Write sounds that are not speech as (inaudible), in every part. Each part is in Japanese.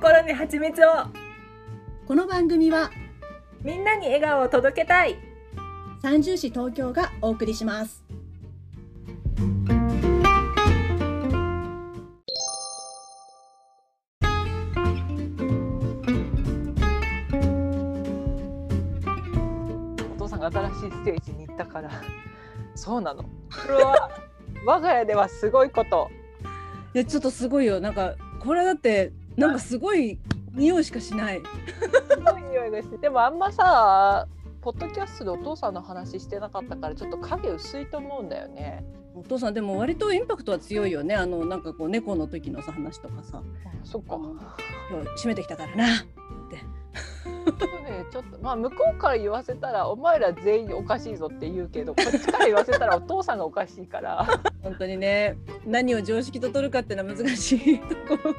心に蜂蜜を。この番組はみんなに笑顔を届けたい。三重市東京がお送りします。お父さんが新しいステージに行ったから。そうなの。これは我が家ではすごいこと。いやちょっとすごいよ。なんかこれだってなんかすごい匂いしかしない。すごい匂いがしてでもあんまさポッドキャストでお父さんの話してなかったからちょっと影薄いと思うんだよね。お父さんでも割とインパクトは強いよね。あのなんかこう猫の時のさ話とかさ。そっか。今日閉めてきたからな。そうねちょっとまあ向こうから言わせたらお前ら全員おかしいぞって言うけどこっちから言わせたらお父さんがおかしいから。(laughs) 本当にね何を常識と取るかっていうのは難しい。ところ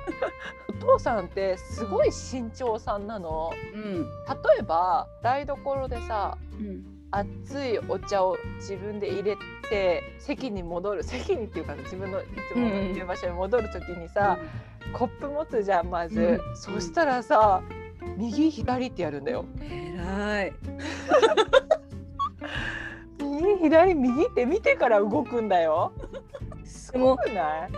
お父さんってすごい慎重さんなの。うん例えば台所でさうん熱いお茶を自分で入れて席に戻る席にっていうか自分のいつものいる場所に戻る時にさ、コップ持つじゃんまず、うん。そしたらさ右左ってやるんだよ。えらい。右左右って見てから動くんだよ。すごくない？す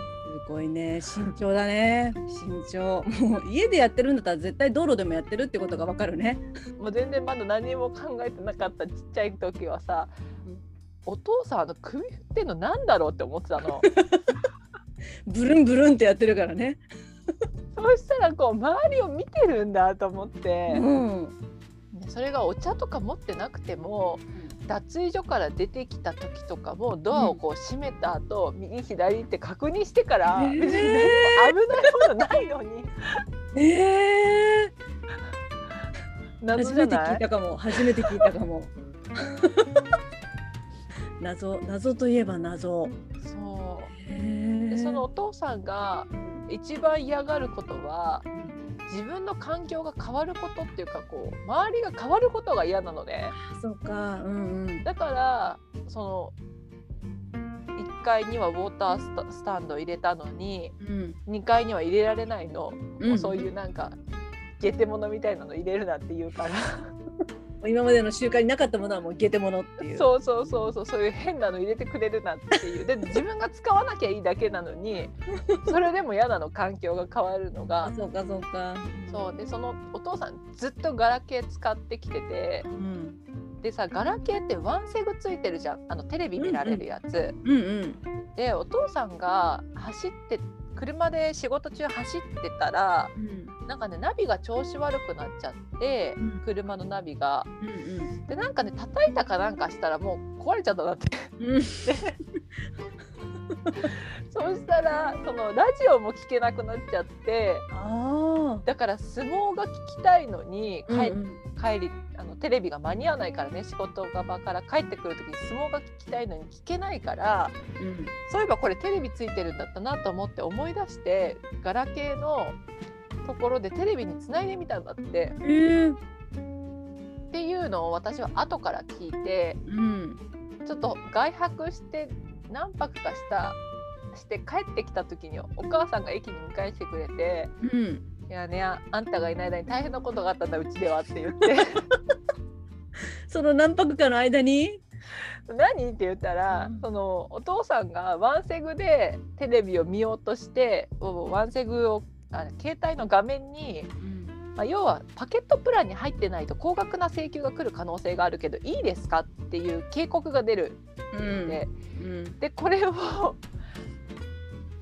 ごいね。慎重だね。慎重。もう家でやってるんだったら絶対道路でもやってるってことがわかるね。もう全然まだ何も考えてなかったちっちゃい時はさ、うん。お父さんあの首振ってんのなんだろうって思ってたの。(laughs) ブルンブルンってやってるからねそうしたらこう周りを見てるんだと思って、うん。でそれがお茶とか持ってなくても脱衣所から出てきた時とかもドアをこう閉めた後、右左って確認してから、へー危ないものないのに。ええ。謎初めて聞いいたかも。初めて聞いたかも。(laughs) 謎謎といえば謎。そう。でそのお父さんが一番嫌がることは自分の環境が変わることっていうかこう周りが変わることが嫌なのね。あそうか。うんうん。だからその1階にはウォータースタンド入れたのにうん。2階には入れられないの、うん。もうそういうなんかゲテモノみたいなの入れるなって言うから今までの習慣になかったものはもうゲテモノっていう。そうそうそうそう。そういう変なの入れてくれるなっていう。で自分が使わなきゃいいだけなのに (laughs) それでも嫌なの環境が変わるのが。あそうかそうか。そう。でそのお父さんずっとガラケー使ってきててうん。でさガラケーってワンセグついてるじゃん。あのテレビ見られるやつ。うんうん。でお父さんが走って車で仕事中走ってたらうん。なんかねナビが調子悪くなっちゃって、うん。車のナビが。うんでなんかね叩いたかなんかしたらもう壊れちゃったなって。うん (laughs) (laughs) そうしたらそのラジオも聞けなくなっちゃってあだから相撲が聞きたいのにあ帰,、帰りあのテレビが間に合わないからね仕事場から帰ってくる時に相撲が聞きたいのに聞けないからうん。そういえばこれテレビついてるんだったなと思って思い出してガラケーのところでテレビにつないでみたんだって。えー。っていうのを私は後から聞いてうん。ちょっと外泊して何泊かしたして帰ってきた時にお母さんが駅に迎えに来てくれてうん「いやねああんたがいない間に大変なことがあったんだうちでは」って言って。(laughs) その何泊かの間に「何?」って言ったら、うん。そのお父さんがワンセグでテレビを見ようとしてワンセグをあ携帯の画面に、まあ、要はパケットプランに入ってないと高額な請求が来る可能性があるけどいいですかっていう警告が出る。うん。で、うん。でこれを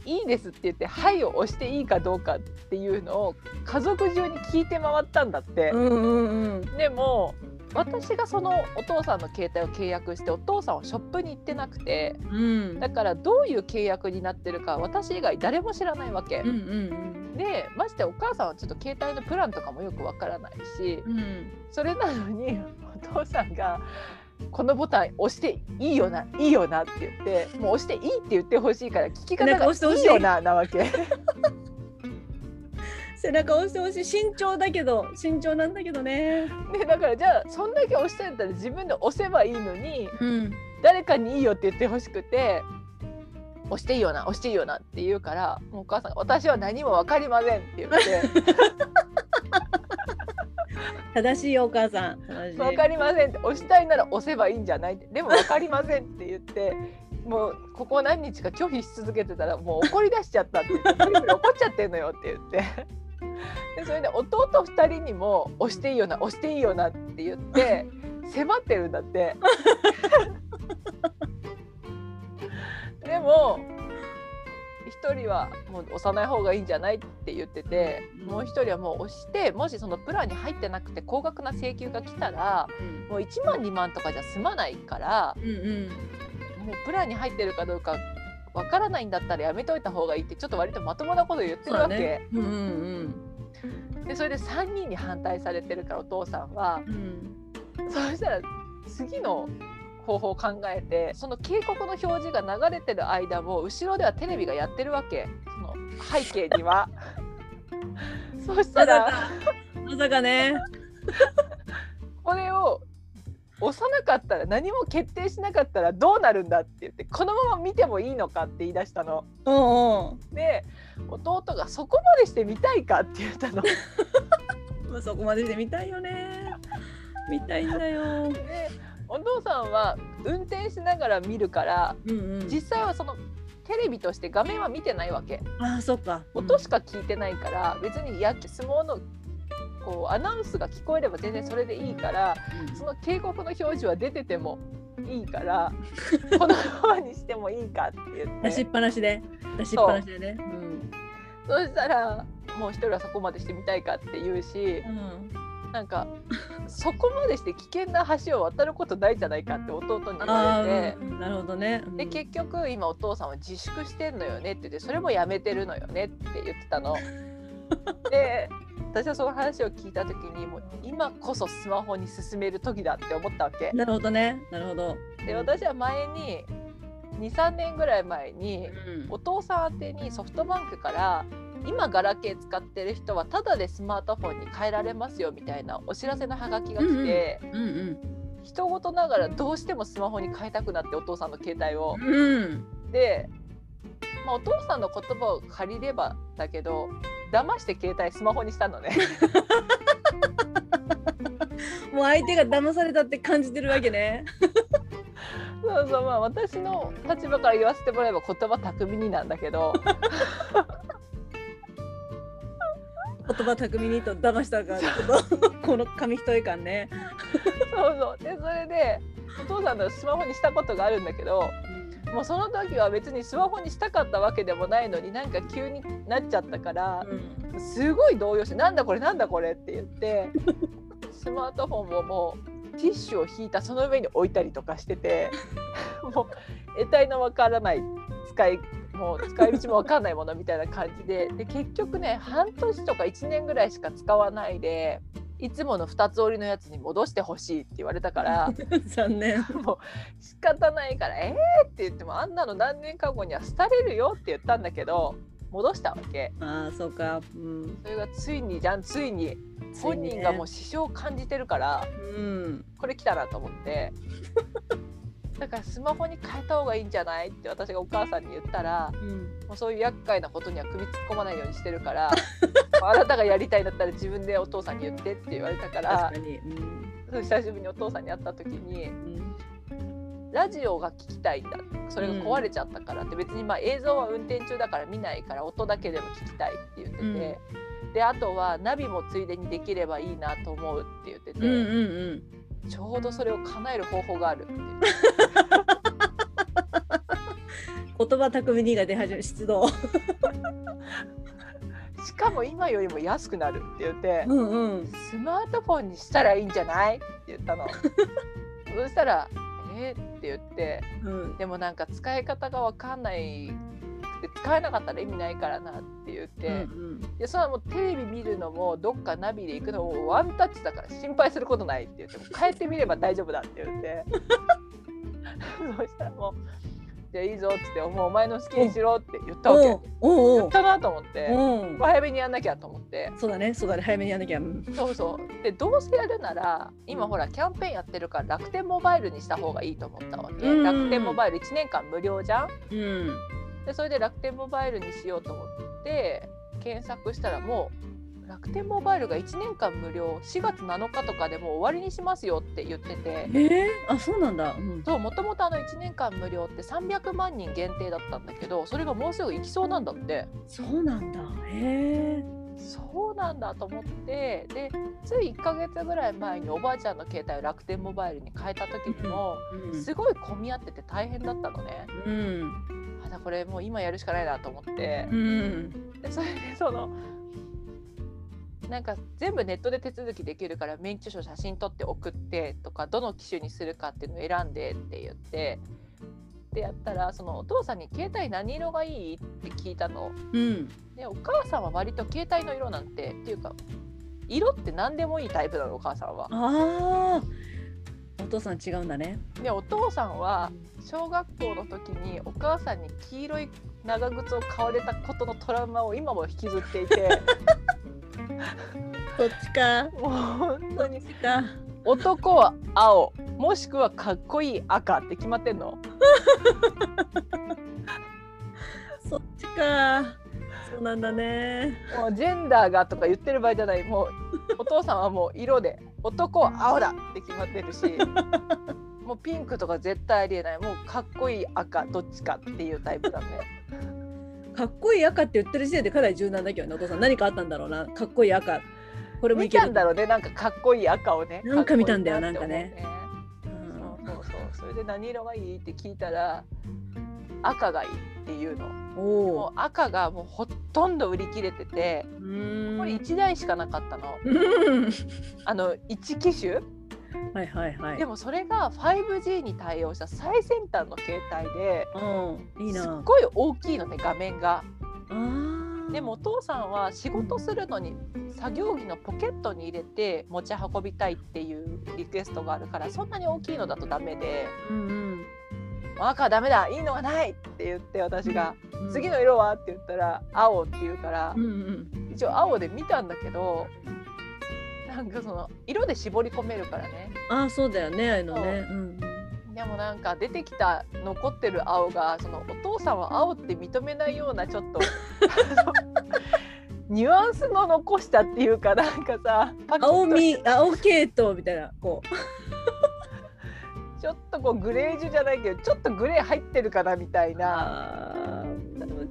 いいですって言って「はい」を押していいかどうかっていうのを家族中に聞いて回ったんだって。うんうんうん。でも私がそのお父さんの携帯を契約してお父さんはショップに行ってなくてうんだからどういう契約になってるか私以外誰も知らないわけ。うんうんでましてお母さんはちょっと携帯のプランとかもよくわからないしうんうんそれなのにお父さんが「このボタン押していいよないいよな」って言ってもう押していいって言ってほしいから聞き方がいいよななわけ。(laughs) 背中押してほしい。慎重だけど慎重なんだけどね。でだからじゃあそんだけ押してんだったら自分で押せばいいのにうん。誰かにいいよって言ってほしくて押していいよな押していいよなって言うからもうお母さんが「私は何も分かりません」って言って。正しいよお母さん。正しいわかりませんって押したいなら押せばいいんじゃないでもわかりませんって言ってもうここ何日か拒否し続けてたらもう怒り出しちゃったって。怒っちゃってんのよって言って (laughs) でそれで弟2人にも押していいよな押していいよなって言って (laughs) 迫ってるんだって。(laughs) でも1人はもう押さない方がいいんじゃないって言っててもう1人はもう押してもしそのプランに入ってなくて高額な請求が来たらうん。もう1万2万とかじゃ済まないからうんうん。もうプランに入ってるかどうかわからないんだったらやめといた方がいいってちょっと割とまともなこと言ってるわけ、うんうんでそれで3人に反対されてるからお父さんは。うん。うんそしたら次の方法を考えてその警告の表示が流れてる間も後ろではテレビがやってるわけ。その背景には。(laughs) そしたら。まさかね。(laughs) これを押さなかったら何も決定しなかったらどうなるんだって言ってこのまま見てもいいのかって言い出したの。うんうんで弟が「そこまでして見たいか?」って言ったの。(laughs) まあそこまでして見たいよね見たいんだよでお父さんは運転しながら見るからうんうん実際はそのテレビとして画面は見てないわけああそっか音しか聞いてないから別に野球相撲のこうアナウンスが聞こえれば全然それでいいからその警告の表示は出ててもいいから (laughs) このままにしてもいいかって言っ出してっぱなしで。出しっぱなしでね。う。ん。そしたらもう一人はそこまでしてみたいかって言うしうん。なんかそこまでして危険な橋を渡ることないじゃないかって弟に言わあれて。ーなるほどね。で結局今お父さんは自粛してんのよねって言ってそれもやめてるのよねって言ってたの。(laughs) で私はその話を聞いた時にもう今こそスマホに進める時だって思ったわけ。なるほどね。なるほど。で私は前に23年ぐらい前にうん。お父さん宛てにソフトバンクから今ガラケー使ってる人はタダでスマートフォンに変えられますよみたいなお知らせのハガキが来て、うんうん人事ながらどうしてもスマホに変えたくなってお父さんの携帯を。うん。で、まあ、お父さんの言葉を借りればだけど騙して携帯スマホにしたのね。(laughs) もう相手が騙されたって感じてるわけね。そうそうまあ私の立場から言わせてもらえば言葉巧みになんだけど。言葉巧みにと騙したからこの紙一重感ね。そうそう。でそれでお父さんのスマホにしたことがあるんだけどもうその時は別にスマホにしたかったわけでもないのになんか急になっちゃったからうん。すごい動揺して「なんだこれなんだこれ」って言ってスマートフォンをもうティッシュを引いたその上に置いたりとかしてて (laughs) もう得体のわからない使いもう使い道もわかんないものみたいな感じでで結局ね半年とか1年ぐらいしか使わないでいつもの2つ折りのやつに戻してほしいって言われたから (laughs) 残念。もう仕方ないから「えー!」って言ってもあんなの何年か後には廃れるよって言ったんだけど戻したわけ。ああそうか。うん。それがついにじゃんついに。本人がもう支障を感じてるからうん。これ来たなと思ってだからスマホに変えた方がいいんじゃないって私がお母さんに言ったらうん。もうそういう厄介なことには首突っ込まないようにしてるから (laughs) あなたがやりたいんだったら自分でお父さんに言ってって言われたから確かに。うん。久しぶりにお父さんに会った時にうん。ラジオが聞きたいんだそれが壊れちゃったからって別にまあ映像は運転中だから見ないから音だけでも聞きたいって言ってて、であとはナビもついでにできればいいなと思うって言ってて、うんうんうんちょうどそれを叶える方法があるって (laughs) 言葉巧みにが出始め出動。(laughs) しかも今よりも安くなるって言って、うんうん。スマートフォンにしたらいいんじゃないって言ったの。(laughs) そしたら「えっ?」って言ってうん。でもなんか使い方が分かんないで使えなかったら意味ないからなって言って、うんでそれはもうテレビ見るのもどっかナビで行くのもワンタッチだから心配することないって言っても変えてみれば大丈夫だって言って。そしたらもう「じゃあいいぞ」っつって「もうお前の好きにしろ」って言ったわけ。言ったなと思って、うん。早めにやんなきゃと思って。そうだねそうだね早めにやんなきゃ。うん。そうそう。でどうせやるなら今ほらキャンペーンやってるから楽天モバイルにした方がいいと思ったわけ、うん。楽天モバイル1年間無料じゃん。うんでそれで楽天モバイルにしようと思って検索したらもう楽天モバイルが1年間無料4月7日とかでもう終わりにしますよって言ってて。えー、あそうなんだ、うん、そうもともとあの1年間無料って300万人限定だったんだけどそれがもうすぐ行きそうなんだって。そうなんだ。へえそうなんだと思ってでつい1ヶ月ぐらい前におばあちゃんの携帯を楽天モバイルに変えた時にもうん。すごい混み合ってて大変だったのね。うん。あだこれもう今やるしかないなと思ってうんでそれでそのなんか全部ネットで手続きできるから免許証写真撮って送ってとかどの機種にするかっていうのを選んでって言ってでやったらそのお父さんに「携帯何色がいい?」って聞いたの。うんでお母さんは割と携帯の色なんてっていうか色って何でもいいタイプなのお母さんは。ああお父さん違うんだね。でお父さんは小学校の時にお母さんに黄色い長靴を買われたことのトラウマを今も引きずっていて。そっちか。もう本当に。か。男は青もしくはかっこいい赤って決まってんの？(laughs) そっちかそうなんだね。もうジェンダーがとか言ってる場合じゃない。もうお父さんはもう色で男は青だって決まってるし (laughs) もうピンクとか絶対ありえない。もうかっこいい赤どっちかっていうタイプだね。かっこいい赤って言ってる時点でかなり柔軟だけどね。お父さん何かあったんだろうな。かっこいい赤。これもい見けんだろうね。なんかかっこいい赤をね。なんか見たんだよ。かっこいいなんかって思うんうそうそうそう。それで何色がいいって聞いたら赤がいいっていうの。おもおう赤がもうほとんど売り切れててこれ1台しかなかったの。うん。あの1機種。はいはいはい。でもそれが 5G に対応した最先端の携帯でうん。いいすっなごい大きいのね画面が。でもお父さんは仕事するのに作業着のポケットに入れて持ち運びたいっていうリクエストがあるからそんなに大きいのだとダメで。うん「赤はダメだいいのがない!」って言って私が「うん。次の色は?」って言ったら「青」って言うからうんうん一応青で見たんだけどなんかその色で絞り込めるからね。ああそうだよねああのね。う。んでもなんか出てきた残ってる青がそのお父さんは青って認めないようなちょっと (laughs) ニュアンスの残したっていうかなんかさ青み青系統みたいなこちょっとこうグレージュじゃないけどちょっとグレー入ってるかなみたいうな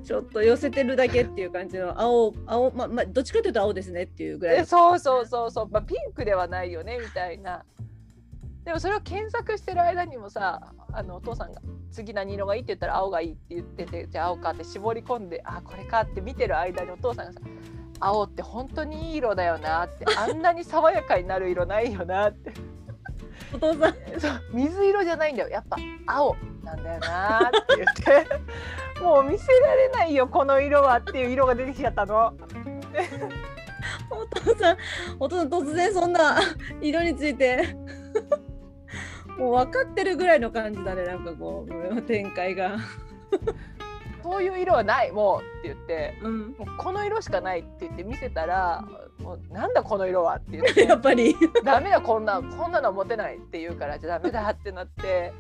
ちょっと寄せてるだけっていう感じの青青ままどっちかというと青ですねっていうぐらい。えそうそうそうそう、まあ、ピンクではないよねみたいな。でもそれを検索してる間にもさあのお父さんが「次何色がいい?」って言ったら青がいいって言っててじゃあ青かって絞り込んであこれかって見てる間にお父さんがさ「青って本当にいい色だよな」ってあんなに爽やかになる色ないよなってお父さん。そう水色じゃないんだよ。やっぱ青なんだよなって言って。(laughs) もう見せられないよこの色はっていう色が出てきちゃったの。お父さんお父さん突然そんな色について。もう分かってるぐらいの感じだねなんかこう展開が、そういう色はないもうって言ってうん、もうこの色しかないって言って見せたらもうなんだこの色はって言って。(laughs) やっぱり。ダメだこんなこんなのは持てないって言うからじゃあダメだってなって。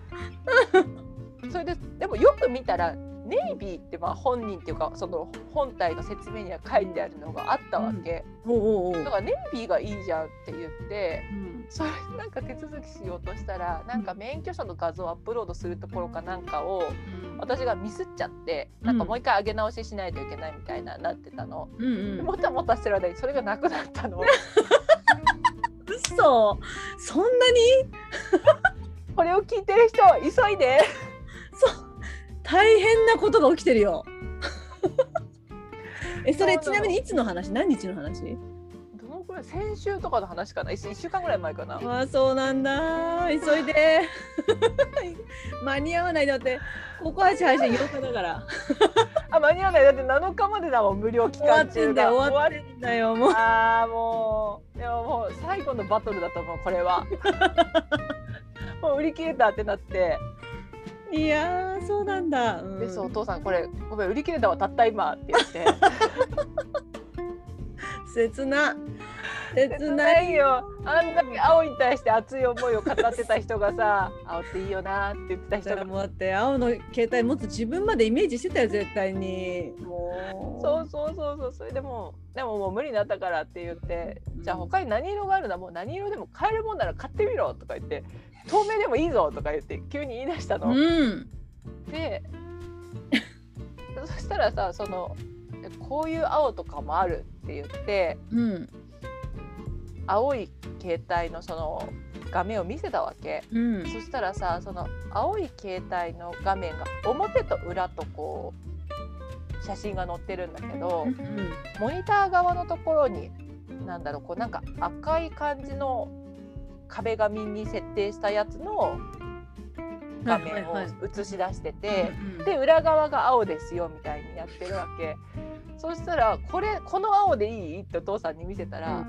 (laughs) それででもよく見たらネイビーってまあ本人っていうかその本体の説明には書いてあるのがあったわけ、おうおうおう。だからネイビーがいいじゃんって言ってうん。それなんか手続きしようとしたらなんか免許証の画像をアップロードするところかなんかを私がミスっちゃってなんかもう一回上げ直ししないといけないみたいななってたの。うんうん。もたもたしてる間にそれがなくなったの。嘘。そんなに？(laughs) これを聞いてる人急いで。そ (laughs) う大変なことが起きてるよ。(laughs) えそれちなみにいつの話？何日の話？どのくらい先週とかの話かな？1, 週間ぐらい前かな。ああそうなんだ。急いで。(laughs) (laughs) 間に合わない。だってここは配信8日だから。あ間に合わない。だって7日までだもん無料期間中がよ終わってんだよもう。ああもう。でももう最後のバトルだと思うこれは。もう売り切れたってなっていやーそうなんだ、うん。でそうお父さんこれごめん売り切れたわたった今って言って (laughs) 切な。切ない。よ。あんだけ青に対して熱い思いを語ってた人がさ (laughs) 青っていいよなって言ってた人が。もうだって青の携帯持つ自分までイメージしてたよ絶対に。もう。そうそうそうそう。それでもうでももう無理になったからって言ってじゃあ他に何色があるんだ？もう何色でも買えるもんなら買ってみろとか言って透明でもいいぞとか言って急に言い出したの。うん。でそしたらさそのこういう青とかもあるって言ってうん青い携帯のその画面を見せたわけ。うんそしたらさその青い携帯の画面が表と裏とこう写真が載ってるんだけどモニター側のところになんだろうこうなんか赤い感じの壁紙に設定したやつの画面を映し出してて、うんで裏側が青ですよみたいにやってるわけ。そしたらこれこの青でいい？ってお父さんに見せたら、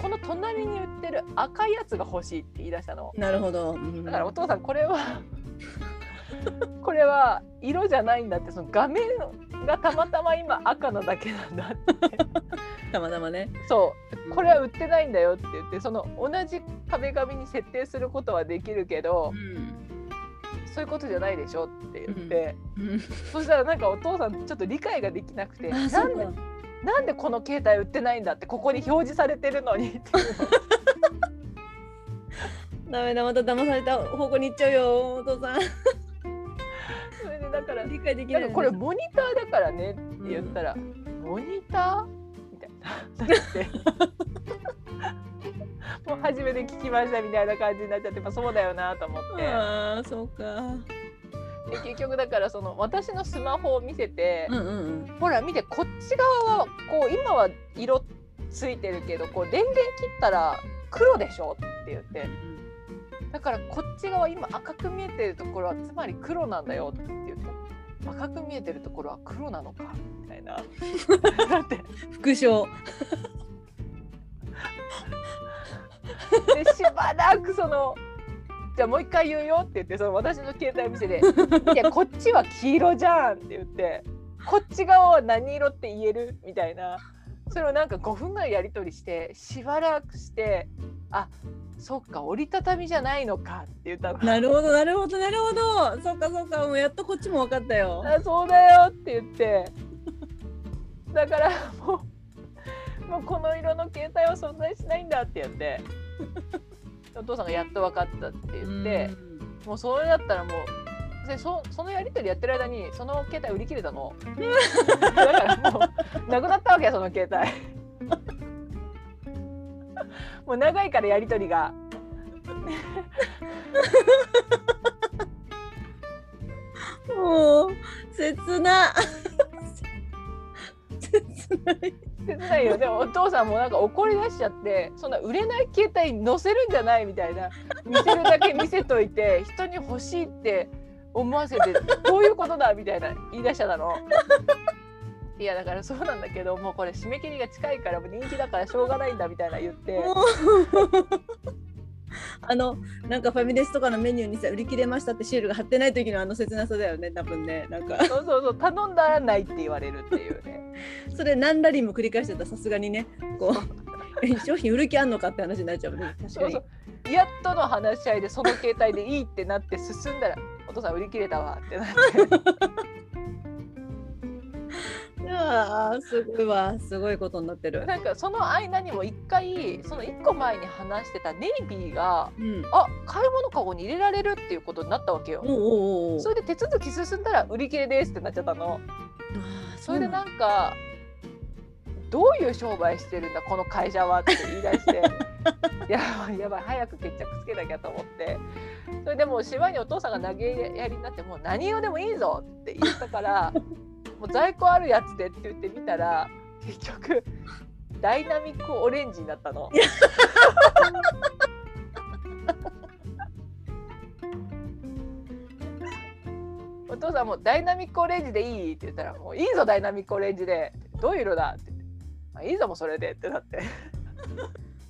この隣に売ってる赤いやつが欲しいって言い出したの。なるほど、うんだからお父さんこれはこれは色じゃないんだってその画面がたまたま今赤なだけなんだって。(laughs) たまたまね。そう。これは売ってないんだよって言ってその同じ壁紙に設定することはできるけどそういうことじゃないでしょって言って、うん。そしたらなんかお父さんちょっと理解ができなくてあなんでなんでこの携帯売ってないんだってここに表示されてるのにって (laughs) ダメだまた騙された方向に行っちゃうよお父さん。それでだから理解できないこれモニターだからねって言ったら、モニター？(laughs) もう初めて聞きましたみたいな感じになっちゃって、まあ、そうだよなと思って。ああそうか。で結局だからその私のスマホを見せて、うんうん。ほら見てこっち側はこう今は色ついてるけどこう電源切ったら黒でしょって言って。だからこっち側今赤く見えてるところはつまり黒なんだよって言って。赤く見えてるところは黒なのかいな。(laughs) だって副賞でしばらくそのじゃあもう一回言うよって言ってその私の携帯見せて「いやこっちは黄色じゃん」って言って「こっち側は何色って言える?」みたいな。それをなんか5分ぐらいやり取りしてしばらくして「あそっか折りたたみじゃないのか」って言ったの。なるほどなるほどなるほど。そうかそうか。もうやっとこっちも分かったよ。あそうだよって言ってだからもうもうこの色の携帯は存在しないんだって言って。お父さんがやっと分かったって言って、もうそれだったらもうでそそのやり取りやってる間にその携帯売り切れたの。だからもうなくなったわけよその携帯。もう長いからやり取りが。もう切な。切ない切ないよ。でもお父さんもなんか怒り出しちゃってそんな売れない携帯に載せるんじゃないみたいな。見せるだけ見せといて人に欲しいって思わせてどういうことだみたいな言い出しちゃったの。いやだからそうなんだけどもうこれ締め切りが近いからもう人気だからしょうがないんだみたいな言って。(laughs) あのなんかファミレスとかのメニューにさ売り切れましたってシールが貼ってない時のあの切なさだよね多分ねなんか。そうそうそう頼んだらないって言われるっていうね。(laughs) それ何ラリーも繰り返してたらさすがにね。こうえ (laughs) 商品売る気あんのかって話になっちゃうね確かに。やっとの話し合いでその携帯でいいってなって進んだらお父さん売り切れたわってなって。すごいわすごいことになってる。なんかその間にも一回その一個前に話してたネイビーがうん。あ買い物かごに入れられるっていうことになったわけよ。それで手続き進んだら売り切れですってなっちゃったの。それでうなんかどういう商売してるんだこの会社はって言い出して。(laughs) やばいやばい早く決着つけなきゃと思って。それでもうしまいにお父さんが投げやりになってもう何色でもいいぞって言ったからもう在庫あるやつでって言ってみたら結局ダイナミックオレンジになったの。(laughs) お父さんもダイナミックオレンジでいいって言ったらもういいぞダイナミックオレンジでどういう色だ？ってまあ、いいぞもうそれでってなって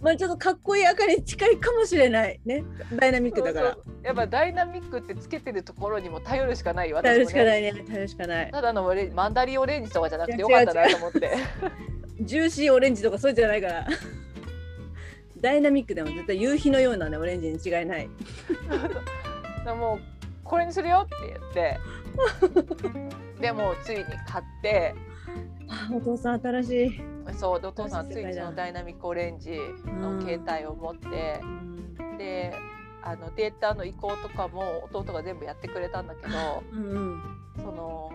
まあちょっとかっこいい赤に近いかもしれない。ね。ダイナミックだから。やっぱダイナミックってつけてるところにも頼るしかない私も、頼ね、るしかないね。頼るしかない。ただのオレンマンダリンオレンジとかじゃなくてよかったなと思って (laughs) ジューシーオレンジとかそうじゃないから。(laughs) ダイナミックでも絶対夕日のようなねオレンジに違いない。(laughs) でもうこれにするよって言って。でもうついに買ってあお父さん新しい。そうでお父さんついそのダイナミックオレンジの携帯を持って、であのデータの移行とかも弟が全部やってくれたんだけどうんうん。その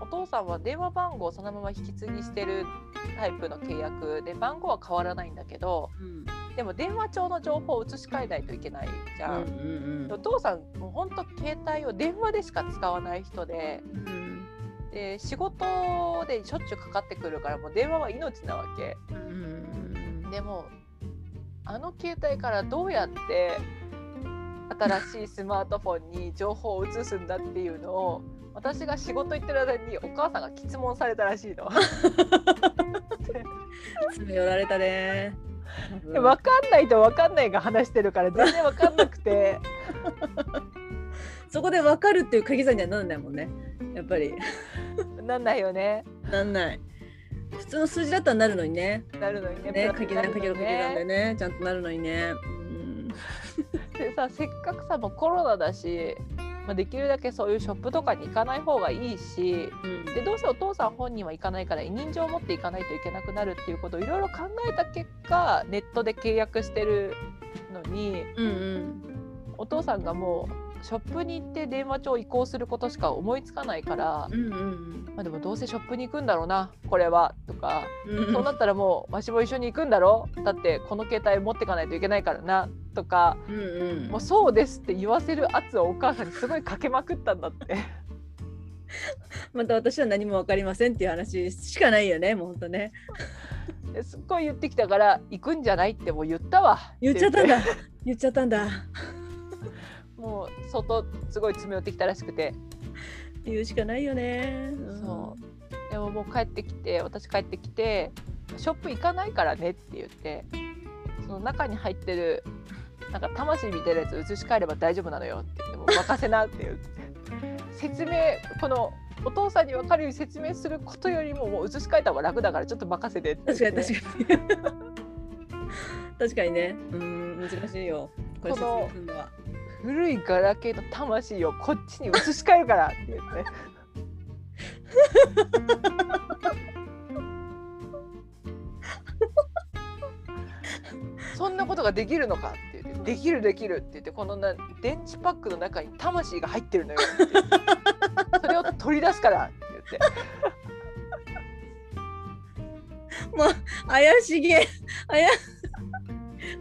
お父さんは電話番号をそのまま引き継ぎしてるタイプの契約で番号は変わらないんだけどうん。でも電話帳の情報を移し替えないといけないじゃん。うんお父さん。もうほんと携帯を電話でしか使わない人でうんで仕事でしょっちゅうかかってくるからもう電話は命なわけ。うんでもあの携帯からどうやって新しいスマートフォンに情報を移すんだっていうのを私が仕事行ってる間にお母さんが質問されたらしいの。詰め寄られたね。(laughs) で分かんないと分かんないが話してるから全然分かんなくて (laughs) そこで分かるっていう鍵算にはなんないもんね。やっぱり。なんないよね。なんない。普通の数字だったらなるのにね。なるのにね。ね、かけ算かけるかけ算でねね、ちゃんとなるのにね。うん。でさせっかくさもうコロナだし、まあ、できるだけそういうショップとかに行かない方がいいしでどうせお父さん本人は行かないから委任状を持っていかないといけなくなるっていうことをいろいろ考えた結果ネットで契約してるのにうんうん。お父さんがもうショップに行って電話帳を移行することしか思いつかないから、うんうんまあ、でもどうせショップに行くんだろうなこれはとか、うんそうなったらもうわしも一緒に行くんだろ？だってこの携帯持ってかないといけないからなとかうんうんもうそうですって言わせる圧をお母さんにすごいかけまくったんだって。(laughs) また私は何も分かりませんっていう話しかないよね、もうほんとね。ですっごい言ってきたから行くんじゃないってもう言ったわ言っちゃったんてだ。言っちゃったんだ。もう外すごい詰め寄ってきたらしくて言うしかないよね。そうでももう帰ってきて私帰ってきてショップ行かないからねって言ってその中に入ってるなんか魂みたいなやつ移し替えれば大丈夫なのよって言ってもう任せなって言って (laughs) 説明このお父さんに分かるように説明することよりももう移し替えた方が楽だからちょっと任せてって確かに確かに。確かにね。うん、難しいよ。これ説明するのは。古いガラケーの魂をこっちに移し替えるからって言って。そんなことができるのかって言って「できるできる」って言ってこのな電池パックの中に魂が入ってるのよって言ってそれを取り出すからって言って怪しげ。怪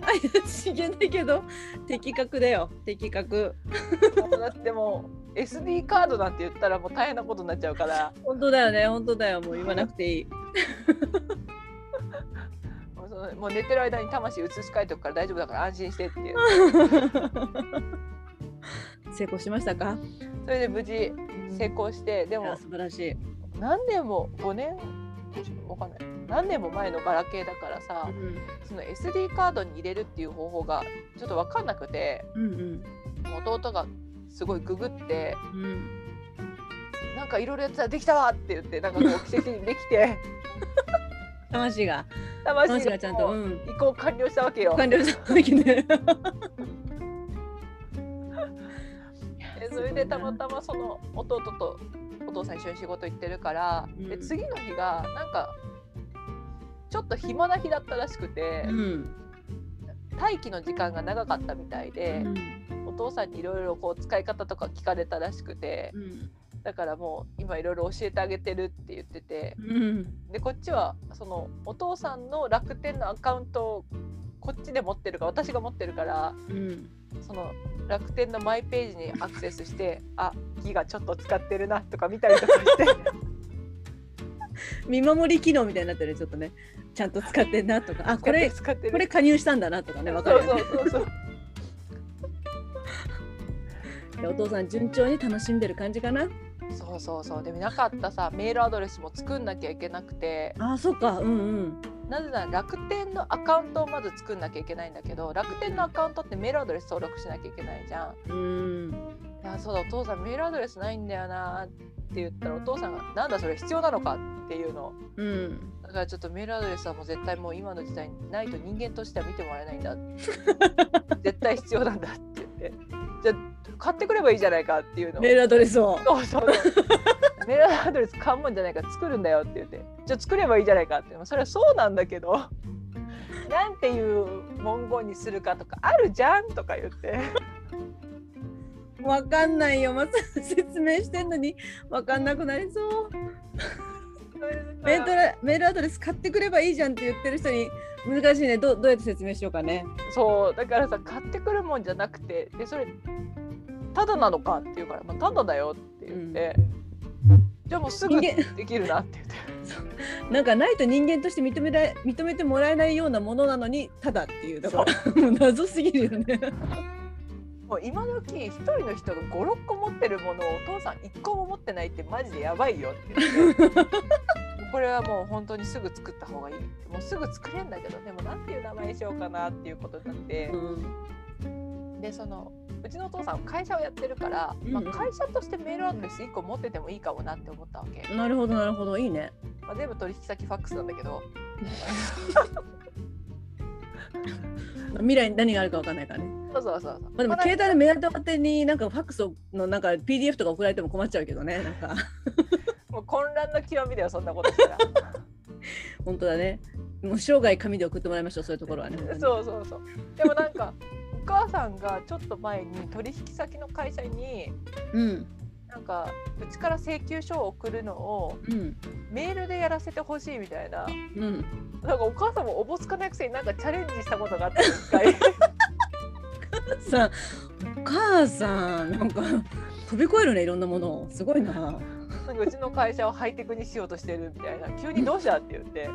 怪しげだけど、的確だよ。的確。もうだってもう SD カードなんて言ったらもう大変なことになっちゃうから本当だよね。本当だよ。もう言わなくていい。(laughs) もう寝てる間に魂移し替えておくから大丈夫だから安心してっていう成功しましたか？それで無事成功してでも素晴らしい。何年も？5年？わかんない何年も前のガラケーだからさその SD カードに入れるっていう方法がちょっと分かんなくてうんうん弟がすごいググってうん。なんかいろいろやってたらできたわって言ってなんかこう奇跡にできて魂が魂がちゃんと、うん、移行完了したわけよ。完了したわけね。(laughs) でそれでたまたまその弟とお父さん一緒に仕事行ってるから、でうん。次の日がなんかちょっと暇な日だったらしくて、うん待機の時間が長かったみたいで、お父さんにいろいろこう使い方とか聞かれたらしくてうん。だからもう今いろいろ教えてあげてるって言っててうん。でこっちはそのお父さんの楽天のアカウントをこっちで持ってるから私が持ってるからうんその楽天のマイページにアクセスしてあギガちょっと使ってるなとか見たりとかして。(laughs) 見守り機能みたいになってるちょっとね。ちゃんと使ってんなとか。あこれ使ってる。これ加入したんだなとかねわかそうるよね。そうそうそう。(laughs) でお父さん順調に楽しんでる感じかな。そうそうそう。でもなかったさメールアドレスも作んなきゃいけなくて。あそっか。うんうんなぜなら楽天のアカウントをまず作んなきゃいけないんだけど楽天のアカウントってメールアドレス登録しなきゃいけないじゃん。うん。いやそうだお父さんメールアドレスないんだよなって言ったらお父さんが「なんだそれ必要なのか?」っていうの。うん。だからちょっとメールアドレスはもう絶対もう今の時代にないと人間としては見てもらえないんだ。絶対必要なんだって言って。じゃあ買ってくればいいじゃないかっていうの。をメールアドレスを。そうそうメールアドレス買うもんじゃないから作るんだよって言って。じゃあ作ればいいじゃないかって。それはそうなんだけど。(laughs) なんていう文言にするかとかあるじゃんとか言って。わかんないよ。まさ説明してんのに。わかんなくなりそう。メールラメールアドレス買ってくればいいじゃんって言ってる人に難しいね。どうどうやって説明しようかね。そう。だからさ買ってくるもんじゃなくてでそれただなのかって言うから、まあ、ただだよって言って、じゃあもうすぐ人できるなって言って。なんかないと人間として認められ認めてもらえないようなものなのにただっていう。だからもう。(laughs) 謎すぎるよね。もう今時一人の人が56個持ってるものをお父さん1個も持ってないってマジでやばいよって言って。(laughs) これはもう本当にすぐ作った方がいい。もうすぐ作れんだけどでもなんていう名前にしようかなっていうことになってでそのうちのお父さん会社をやってるから、まあうん。うん会社としてメールアドレス1個持っててもいいかもなって思ったわけ、なるほどなるほど。いいね。まあ、全部取引先ファックスなんだけど。未来に何があるかわかんないからね、そうそうそうそう。まあ、でもまあ携帯の目当てになんかファックスのなんか PDF とか送られても困っちゃうけどねなんか。(laughs) もう混乱の極みだよそんなことしたら。本当だね。もう生涯紙で送ってもらいましょうそういうところはねそうそうそう。でもなんかお母さんがちょっと前に取引先の会社にうん。なんかうちから請求書を送るのをうん。メールでやらせてほしいみたいな。うん。なんかお母さんもおぼつかないくせになんかチャレンジしたことがあった一回。さお母さんなんか飛び越えるねいろんなものを。すごいな。なんかうちの会社をハイテクにしようとしてるみたいな。急にどうしたって言って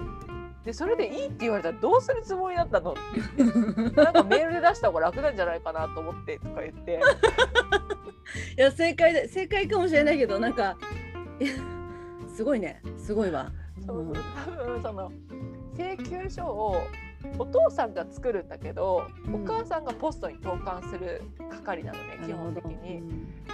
でそれでいいって言われたらどうするつもりだったの？って言ってなんかメールで出した方が楽なんじゃないかなと思ってとか言って。(laughs) いや正解で正解かもしれないけどなんかすごいね。すごいわ。そうそう多分その請求書をお父さんが作るんだけど、うん。お母さんがポストに投函する係なのね基本的に。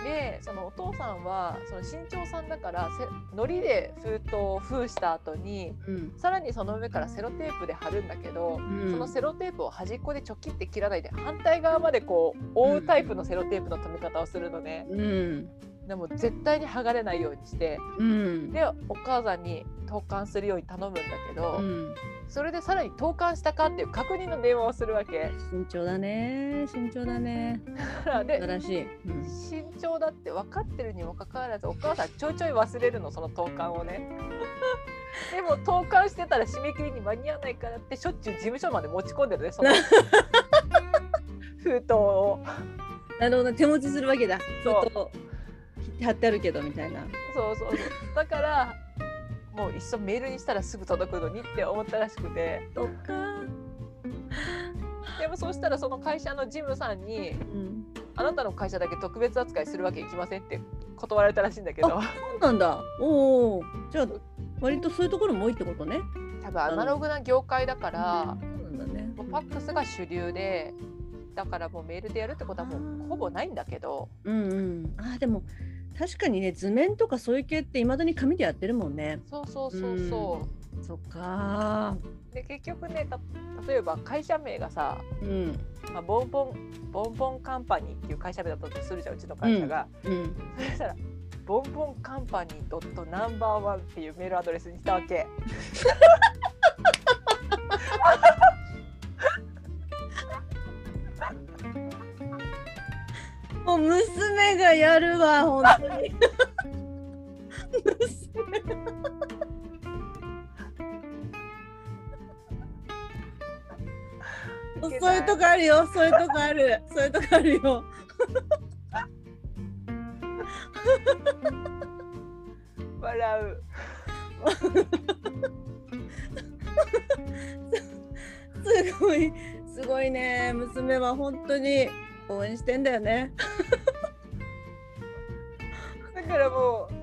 でそのお父さんはその新潮さんだからせ糊で封筒を封した後にうん。さらにその上からセロテープで貼るんだけど、うん。そのセロテープを端っこでちょきって切らないで反対側までこう覆うタイプのセロテープの留め方をするのね。うんでも絶対に剥がれないようにしてうん。でお母さんに投函するように頼むんだけど、うん。それでさらに投函したかっていう確認の電話をするわけ。慎重だね。慎重だね。(laughs) でらしい、うん。慎重だって分かってるにもかかわらずお母さんちょいちょい忘れるのその投函をね。(laughs) でも投函してたら締め切りに間に合わないからってしょっちゅう事務所まで持ち込んでるねその (laughs) 封筒を。なるほど。手持ちするわけだ封筒貼ってあるけどみたいなそうそうそうだからもういっそメールにしたらすぐ届くのにって思ったらしくてそっかでもそうしたらその会社の事務さんにうんあなたの会社だけ特別扱いするわけいきませんって断られたらしいんだけどそうなんだおおじゃあ割とそういうところも多いってことね多分アナログな業界だからねもうファックスが主流でだからもうメールでやるってことはもうほぼないんだけどうんうんあーでも確かにね図面とかそういう系っていまだに紙でやってるもんね。そうそうそうそう。そっかで結局ねた例えば会社名がさ、うん。まあ、ボンボンボンボンカンパニーっていう会社名だったとするじゃんうちの会社が、うん。そしたらボンボンカンパニードットナンバーワンっていうメールアドレスにしたわけ (laughs) 娘がやるわ本当に。娘。そういうとこあるよそういうとこある。そういうとこあるよ。笑う。すごいすごいね娘は本当に応援してんだよね。だからもう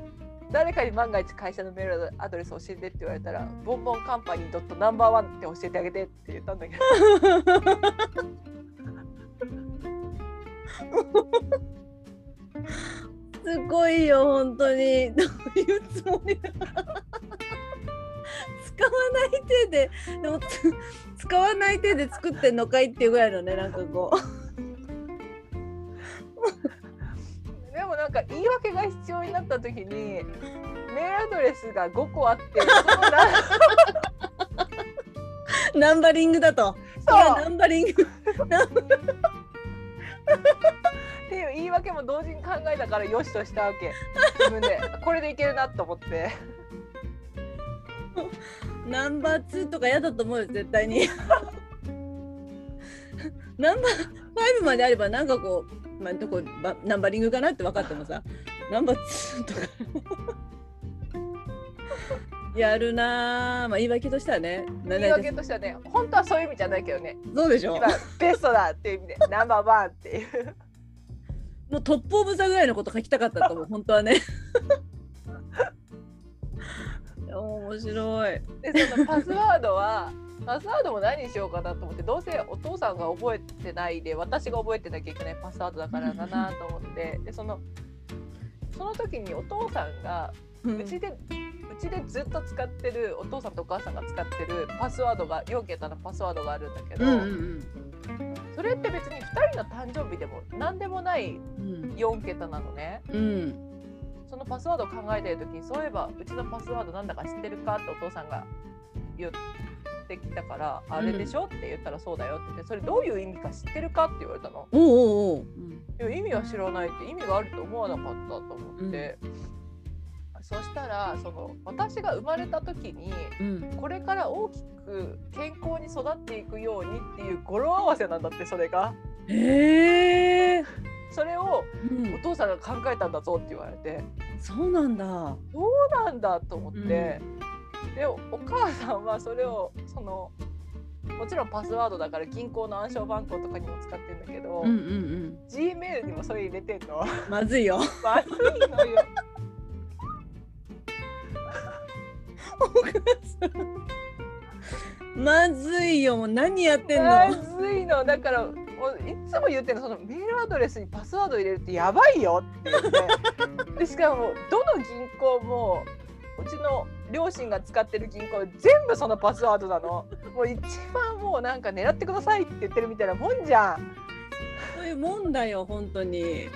誰かに万が一会社のメールアドレス教えてって言われたらボンボンカンパニードットナンバーワンって教えてあげてって言ったんだけど。つこいよ本当に。どういうつもりだ。使わない手ででもつ使わない手で作ってんのかいっていうぐらいのねなんかこ (laughs) でもなんか言い訳が必要になった時にメールアドレスが5個あって (laughs) ナンバリングだと。そう。ナンバリング。っていう言い訳も同時に考えたからよしとしたわけ。自分で。これでいけるなと思って。ナンバー2とか嫌だと思うよ絶対に。ナンバー5まであればなんかこう、まあ、どこばナンバリングかなって分かってもさナンバー2とか。(laughs) やるなあまあ言い訳としてはねな言い訳としてはね本当はそういう意味じゃないけどね。そうでしょ？今ベストだっていう意味で (laughs) ナンバーワンっていう。もうトップオブザぐらいのこと書きたかったと思う本当はね。(laughs) 面白い。でそのパスワードはパスワードも何にしようかなと思ってどうせお父さんが覚えてないで私が覚えてなきゃいけないパスワードだからだなと思ってでそのその時にお父さんがうちでうちでずっと使ってるお父さんとお母さんが使ってるパスワードが4桁のパスワードがあるんだけど、うんうんそれって別に2人の誕生日でも何でもないうん。4桁なのね。うん。そのパスワードを考えてる時にそういえばうちのパスワードなんだか知ってるかってお父さんが言ってきたから、あれでしょ？って言ったらそうだよって言ってそれどういう意味か知ってるかって言われたの。おうおうおう、意味は知らないって意味があると思わなかったと思って、そしたらその私が生まれた時にうん、これから大きく健康に育っていくようにっていう語呂合わせなんだってそれが。へえ、それをうん。お父さんが考えたんだぞって言われて。そうなんだ。そうなんだと思って、でお母さんはそれをそのもちろんパスワードだから銀行の暗証番号とかにも使ってるんだけど、うんうん G メールにもそれ入れてんの？うん。まずいよ。まずいのよ (laughs) まずいよ。もう何やってんの？まずいのだからもういつも言ってるのそのメールアドレスにパスワード入れるってやばいよって言ってでしかもどの銀行もうちの両親が使ってる銀行全部そのパスワードなの (laughs) もう一番もうなんか狙ってくださいって言ってるみたいなもんじゃんそういうもんだよ、本当に。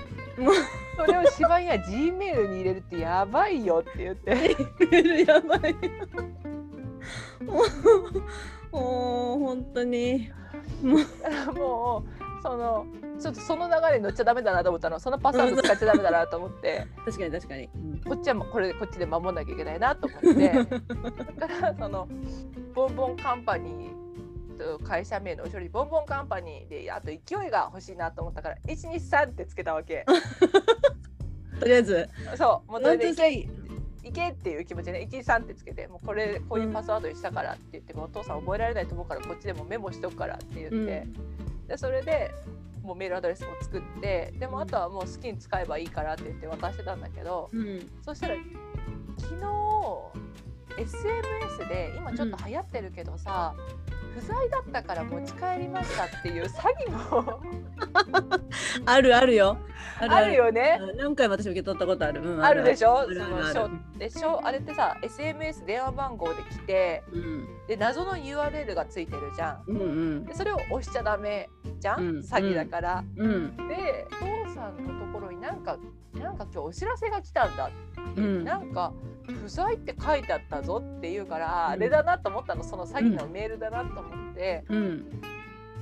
それを芝居や G メールに入れるってやばいよって言って (laughs) やばい。もう、もう本当に。もう (laughs) そのちょっとその流れに乗っちゃダメだなと思ったの。そのパスワード使っちゃダメだなと思って。(laughs) 確かに確かに。うん。こっちはもうこれこっちで守んなきゃいけないなと思って。(laughs) だからそのボンボンカンパニーと会社名の後ろにボンボンカンパニーであと勢いが欲しいなと思ったから123ってつけたわけ。(laughs) とりあえず、そうもうそれでいけい。いけっていう気持ちで123ってつけてもうこれこういうパスワードにしたからって言って、もうお父さん覚えられないと思うからこっちでもメモしとくからって言って、でそれでもうメールアドレスも作ってでもあとはもう好きに使えばいいからって言って渡してたんだけど、うん。そしたら昨日 SNS で今ちょっと流行ってるけどさ、不在だったから持ち帰りましたっていう詐欺も (laughs) あるあるよ。あある。よね。うん何回も私受け取ったことある。うんある。でしょ？あるあでしょ？あれってさ SMS 電話番号で来てうん。で謎の URL がついてるじゃん。うんうん。でそれを押しちゃダメじゃん、うん。詐欺だから。うん。でお父さんのところになんかなんか今日お知らせが来たんだうん。なんか不在って書いてあったぞって言うから、うん。あれだなと思ったのその詐欺のメールだなと思って、うん。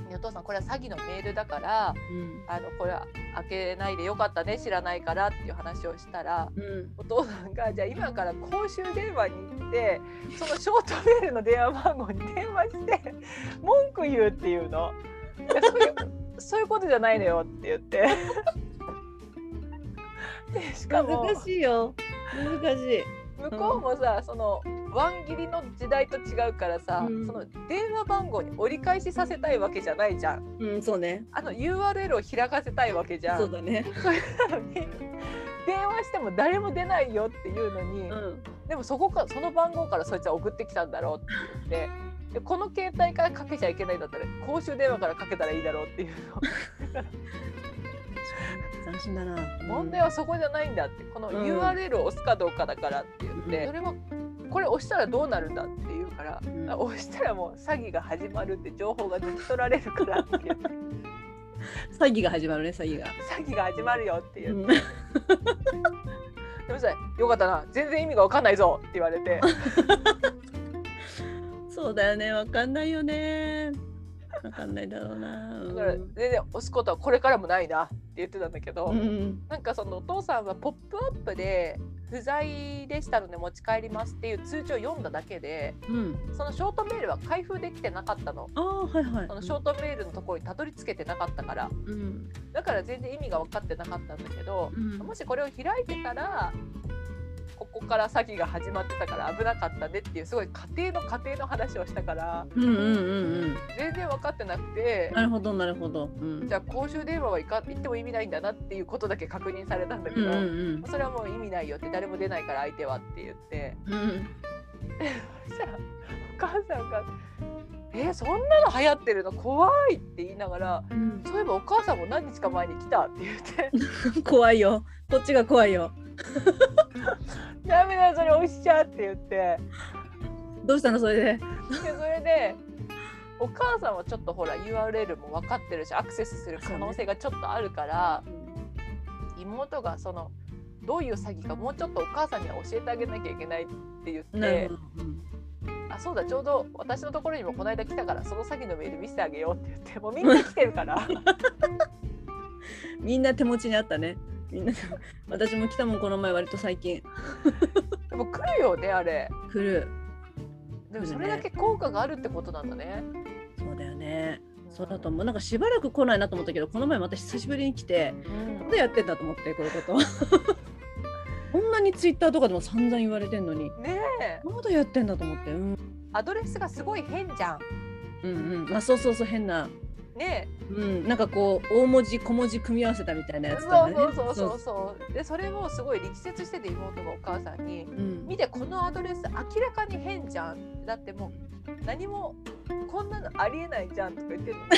でお父さんこれは詐欺のメールだからうん。あのこれは開けないでよかったね知らないからっていう話をしたらうん。お父さんがじゃあ今から公衆電話に行ってそのショートメールの電話番号に電話して文句言うっていうの。そういうそういうことじゃないのよって言って。でしかも難しいよ。難しい。向こうもさ、そのワン切りの時代と違うからさ、うんその電話番号に折り返しさせたいわけじゃないじゃんうん、そうね。あの URL を開かせたいわけじゃんそうだね。電話しても誰も出ないよっていうのに、うん。でもそこかその番号からそいつは送ってきたんだろうって言ってでこの携帯からかけちゃいけないんだったら公衆電話からかけたらいいだろうっていうの斬新だな。問題はそこじゃないんだって。このうん。URL を押すかどうかだからって言って、うん。それもこれ押したらどうなるんだって言うから、ん。あ押したらもう詐欺が始まるって情報が抜き取られるからって言って詐欺が始まるね、詐欺が。詐欺が始まるよって言って、うん。でもさよかったな。全然意味が分かんないぞって言われて。(laughs) そうだよね、わかんないよね。わかんないだろうな。だから全然押すことはこれからもないなって言ってたんだけど、うん。なんかそのお父さんは「ポップアップで不在でしたので持ち帰りますっていう通知を読んだだけでうん。そのショートメールは開封できてなかったの。はいはい。そのショートメールのところにたどり着けてなかったからうん。だから全然意味が分かってなかったんだけど、うんもしこれを開いてたらここから詐欺が始まってたから危なかったねっていうすごい家庭の家庭の話をしたからうんうんうんうん。全然分かってなくてなるほど、なるほど。うんじ。ゃあ公衆電話は行か行っても意味ないんだなっていうことだけ確認されたんだけど、うんうんそれはもう意味ないよって誰も出ないから相手はって言ってうん。うん。(laughs) そしたらお母さんが「えそんなの流行ってるの怖い」って言いながらうん「そういえばお母さんも何日か前に来た」って言って (laughs) 怖いよ。こっちが怖いよ。「(laughs) ダメだよそれ押しちゃ」って言ってどうしたのそれで？でそれでお母さんはちょっとほら URL も分かってるしアクセスする可能性がちょっとあるから、妹がそのどういう詐欺かもうちょっとお母さんには教えてあげなきゃいけないって言ってあそうだちょうど私のところにもこの間来たからその詐欺のメール見せてあげようって言ってもうみんな来てるから (laughs) みんな手持ちにあったね。みんな私も来たもんこの前割と最近。(laughs) でも来るよねあれ。来る。でもそれだけ効果があるってことなんだね。そうだよね。そうだと思う。なんかしばらく来ないなと思ったけどこの前また久しぶりに来てうん。なんでやってんだと思ってこういうこと。(laughs) こんなにツイッターとかでも散々言われてんのに。ねえ。まだやってんだと思って。うん。アドレスがすごい変じゃん。うんうん。あそうそうそう変なね。うんなんかこう大文字小文字組み合わせたみたいなやつとかね。そうそうそうそう。でそれをすごい力説してて妹がお母さんにうん。見てこのアドレス明らかに変じゃん。だってもう何もこんなのありえないじゃんとか言ってるのに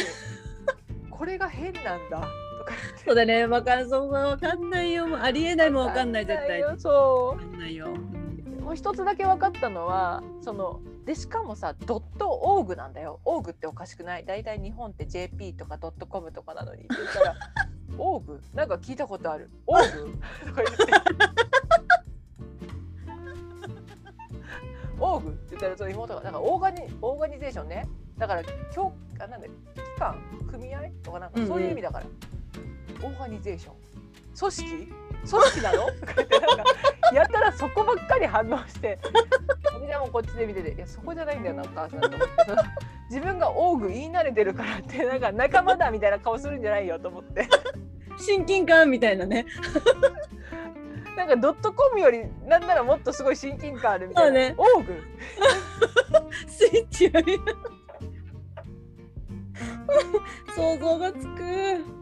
(laughs) これが変なんだ。とかそうだね。わかんそうわかんないよ。もうありえないもんわかんない絶対。わよ。そかんないよ。うもう一つだけ分かったのはそのでしかもさドットオーグなんだよ。オーグっておかしくない？大体日本って JP とかドットコムとかなのに。って言ったら (laughs) オーグ？なんか聞いたことある。オーグ？とか言って。(laughs) オーグ？って言ったらその妹がなんかオーガニオーガニゼーションね。だから教あなんだ機関組合？とかなんかそういう意味だから、オーガニゼーション組織？組織なの？とか言ってなんかやったらそこばっかり反応してじゃあもうこっちで見てていやそこじゃないんだよなお母さんと。思って自分がオーグ言い慣れてるからってなんか仲間だみたいな顔するんじゃないよと思って。親近感みたいなね。なんかドットコムよりなんならもっとすごい親近感あるみたいな、ね。オーグスイッチより想像がつく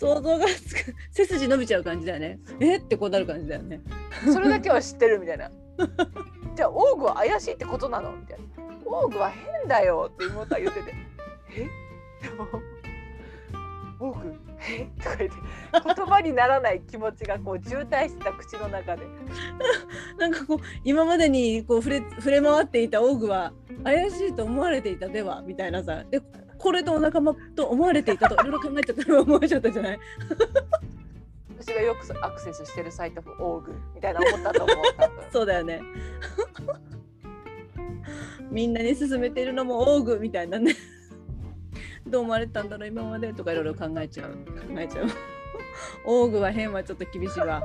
想像がつく。背筋伸びちゃう感じだよね。え？ってこうなる感じだよね。それだけは知ってるみたいな。(laughs) じゃあオーグは怪しいってことなの？みたいな。オーグは変だよって妹は言ってて。え？でもオーグえ？とか言って。言葉にならない気持ちがこう渋滞してた口の中で。(laughs) なんかこう今までにこう触れ触れ回っていたオーグは怪しいと思われていたでは？みたいなさ。でこれとお仲間と思われていたといろいろ考えちゃった思えちゃったじゃない？私がよくアクセスしてるサイトオーグみたいな思ったと思う (laughs) そうだよね。(laughs) みんなに勧めているのもオーグみたいなね。(laughs) どう思われてたんだろう今までとかいろいろ考えちゃう。考えちゃう。オーグは変はちょっと厳しいわ。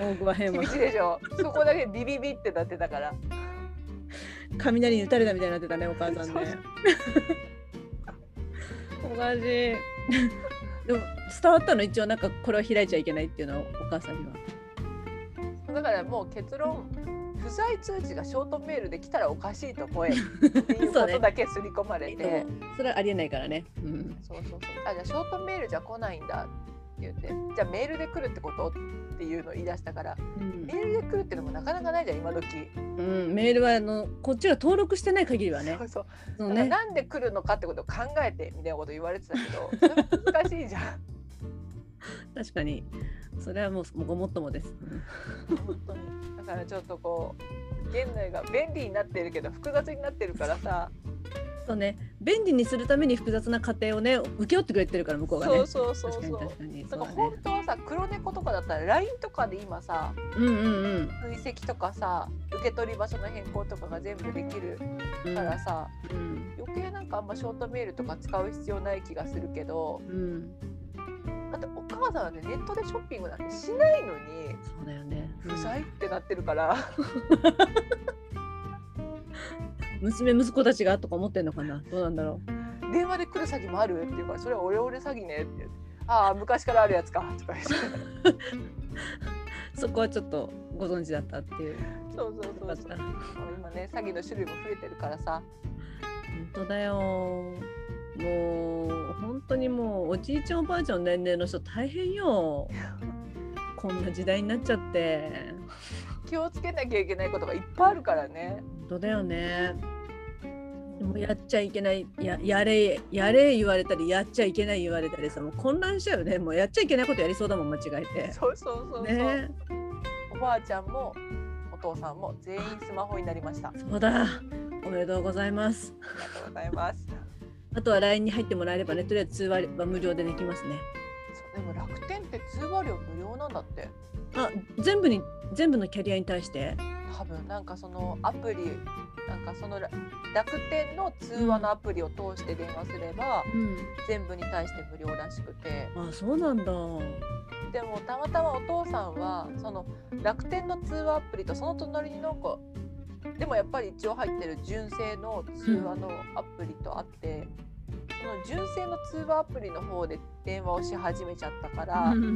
オーグは変は。厳しいでしょ。そこだけビビビってなってたから。雷に打たれたみたいになってたねお母さんねおかしいでも伝わったの一応なんかこれは開いちゃいけないっていうのはお母さんには。だからもう結論不在通知がショートメールで来たらおかしいと思え (laughs) っていうことだけ刷り込まれて、それはありえないからね、うん、そうそうそう。あじゃあショートメールじゃ来ないんだ。って言ってじゃあメールで来るってこと？っていうのを言い出したから。うん。メールで来るっていうのもなかなかないじゃん今時。うん、メールはあのこっちが登録してない限りはね。そうそう。そうね。なんで来るのかってことを考えてみたいなこと言われてたけどそれは難しいじゃん (laughs) 確かにそれはもうごもっともです。本当にだからちょっとこう現代が便利になってるけど複雑になってるからさそうね便利にするために複雑な過程をね請け負ってくれてるから向こうがね。そうそうそうそうだだから本ね。当はさ黒猫とかだったら LINE とかで今さうんうん追跡とかさ受け取り場所の変更とかが全部できるうん。からさ、うん余計なんかあんまショートメールとか使う必要ない気がするけどうん。だってお母さんはねネットでショッピングなんてしないのにそうだよね。不在ってなってるから、(laughs) 娘息子たちがとか思ってんのかな？どうなんだろ電話で来る詐欺もあるっていうからそれはオレオレ詐欺ねってああ昔からあるやつかとか言ってう。そこはちょっとご存知だったっていう。そうそうそうそう。今ね詐欺の種類も増えてるからさ本当だよ。もう本当にもうおじいちゃんおばあちゃんの年齢の人大変よ。(laughs) こんな時代になっちゃって。気をつけなきゃいけないことがいっぱいあるからね本当だよね。でもやっちゃいけないややれやれ言われたりやっちゃいけない言われたりさもう混乱しちゃうよねもうやっちゃいけないことやりそうだもん間違えて。そうそうそうそう、ねおばあちゃんもお父さんも全員スマホになりましたありそうだおめでとうございます。がとうございますあとは LINE に入ってもらえればねとりあえず通話は無料でできますね。そうでも楽天って通話料無料なんだってあ全部に全部のキャリアに対して？多分なんかそのアプリなんかそのら楽天の通話のアプリを通して電話すれば、うん全部に対して無料らしくてあそうなんだ。でもたまたまお父さんはその楽天の通話アプリとその隣になんかでもやっぱり一応入ってる純正の通話のアプリとあって、その純正の通話アプリの方で電話をし始めちゃったから、うん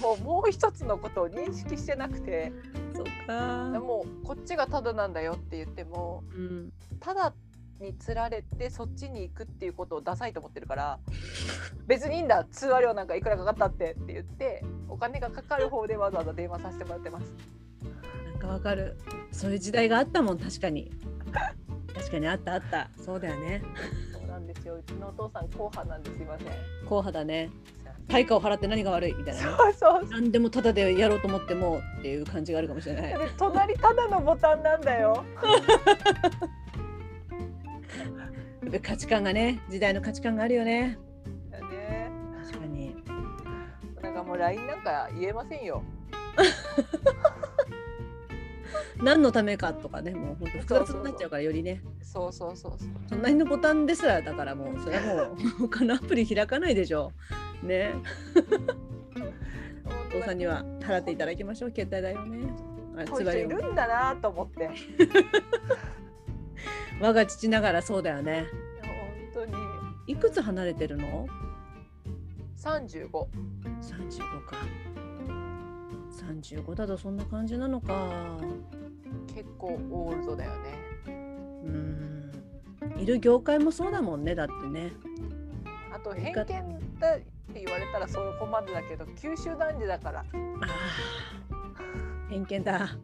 もうもう一つのことを認識してなくてそっか。もうこっちがタダなんだよって言ってもうんタダに釣られてそっちに行くっていうことをダサいと思ってるから別にいいんだ通話料なんかいくらかかったってって言ってお金がかかる方でわざわざ電話させてもらってます。かわかる。そういう時代があったもん確かに。確かにあったあった。そうだよね。そうなんですようちのお父さん硬派なんですいません。硬派だね。対価を払って何が悪い？みたいなね。そうそう何でもタダでやろうと思ってもっていう感じがあるかもしれない。で隣ただのボタンなんだよ。(laughs) 価値観がね、時代の価値観があるよね。だね。確かに。なんかもう LINE なんか言えませんよ。(laughs) 何のためかとかね、もう本当複雑になっちゃうからよりね。そうそうそうそう。隣のボタンですらだからもうそれはもう (laughs) 他のアプリ開かないでしょう。ね。お父さんには払っていただきましょう、携帯代をね。あつまりるんだなと思って。(laughs) 我が父ながらそうだよね。本当にいくつ離れてるの？35。?35 か。35だとそんな感じなのか。結構オールドだよね。うん。いる業界もそうだもんね、だってね。あと偏見だって言われたらそういうまでだけど九州男児だから。ああ。偏見だ。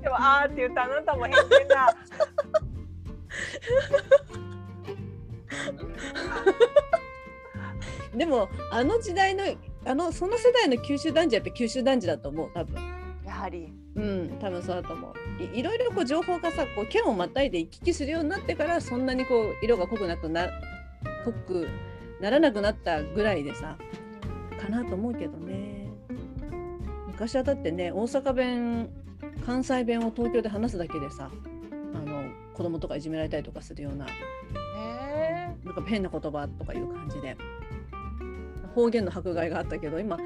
でもあーって言ったあなたも偏見だ。でもあの時代のあのその世代の九州男児はやっぱ九州男児だと思う多分。やはり。うん多分そうだと思う。いいろいろこう情報がさこう県をまたいで行き来するようになってからそんなにこう色が濃くなくな濃くならなくなったぐらいでさかなと思うけどね。昔はだってね大阪弁関西弁を東京で話すだけでさあの子供とかいじめられたりとかするようなねなんか変な言葉とかいう感じで方言の迫害があったけど今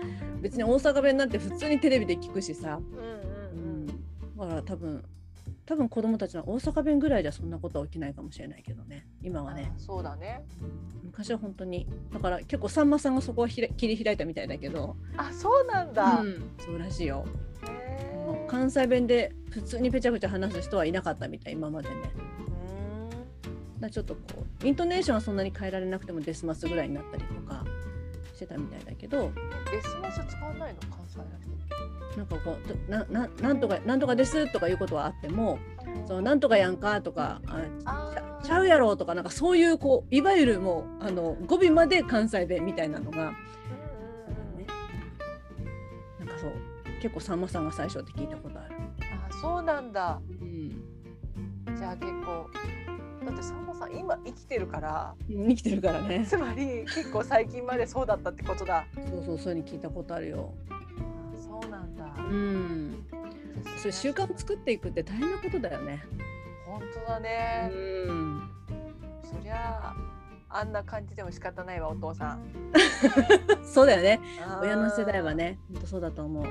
別に大阪弁なんて普通にテレビで聞くしさ、え。うんだから多分多分子供たちは大阪弁ぐらいじゃそんなことは起きないかもしれないけどね。今はね。あそうだね。昔は本当にだから結構さんまさんがそこはひら切り開いたみたいだけど、あそうなんだ。うん、そうらしいよ。関西弁で普通にぺちゃくちゃ話す人はいなかったみたい今までね。だちょっとこうイントネーションはそんなに変えられなくてもデスマスぐらいになったりとかしてたみたいだけどーんデスマス使わないの？関西のなんかこうなななんとかなんとかですとかいうことはあっても人。そのなんとかやんかとかあちゃうやろとかなんかそういうこういわゆるもうあの語尾まで関西弁みたいなのがうんそう結構さんまさんが最初って聞いたことある。あそうなんだ。うん、じゃあ結構だってさんまさん今生きてるから生きてるからね。つまり結構最近までそうだったってことだ (laughs) そうそうそういうに聞いたことあるよ。あそうなんだうん。それ習慣を作っていくって大変なことだよね。本当だね、うん。そりゃああんな感じでも仕方ないわお父さん (laughs) そうだよね。親の世代はね、本当そうだと思う。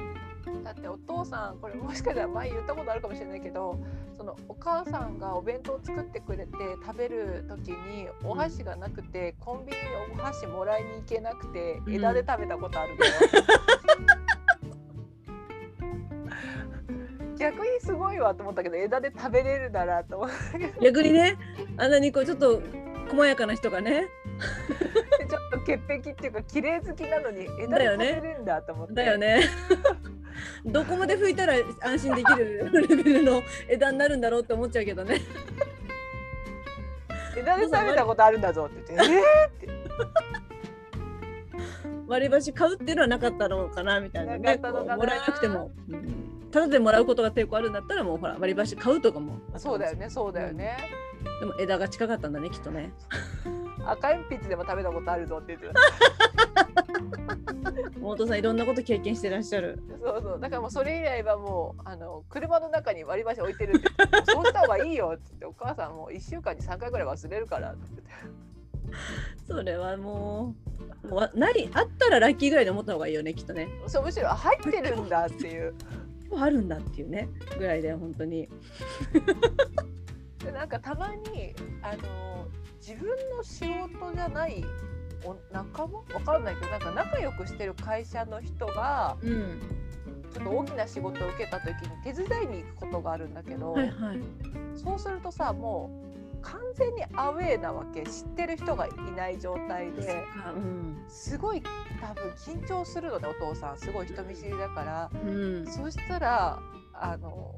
だってお父さんこれもしかしたら前言ったことあるかもしれないけどそのお母さんがお弁当を作ってくれて食べる時にお箸がなくて、コンビニにお箸もらいに行けなくてうん枝で食べたことあるんだよ。(laughs) 逆にすごいわと思ったけど枝で食べれるならと思ったけど逆にね、あんなにこうちょっと細やかな人がね、(laughs) ちょっと潔癖っていうか綺麗好きなのに枝で食べれるんだと思って。だよね。(laughs) どこまで拭いたら安心できるレベルの枝になるんだろうって思っちゃうけどね。(laughs) 枝で食べたことあるんだぞって言って、えーって割り箸買うっていうのはなかったのかなみたいなね。もらえなくても、うんただでもらうことが抵抗あるんだったらもうほら割り箸買うとかもそうだよねそうだよね。でも枝が近かったんだねきっとね。赤鉛筆でも食べたことあるぞって言ってた (laughs) お父さんいろんなこと経験してらっしゃる。そうそうだからもうそれ以来はもうあの車の中に割り箸置いてるってそうした方がいいよって言ってお母さんもう1週間に3回ぐらい忘れるからって言ってそれはもうもうわないあったらラッキーぐらいで思った方がいいよねきっとね。そうむしろあ入ってるんだっていう (laughs) あるんだっていうねぐらいで本当に。でなんかたまにあの自分の仕事じゃないお仲間？わかんないけどなんか仲良くしてる会社の人がうん。ちょっと大きな仕事を受けた時に手伝いに行くことがあるんだけど、はいはい。そうするとさもう完全にアウェーなわけ知ってる人がいない状態であうん。すごい多分緊張するのねお父さんすごい人見知りだからうん。そうしたらあの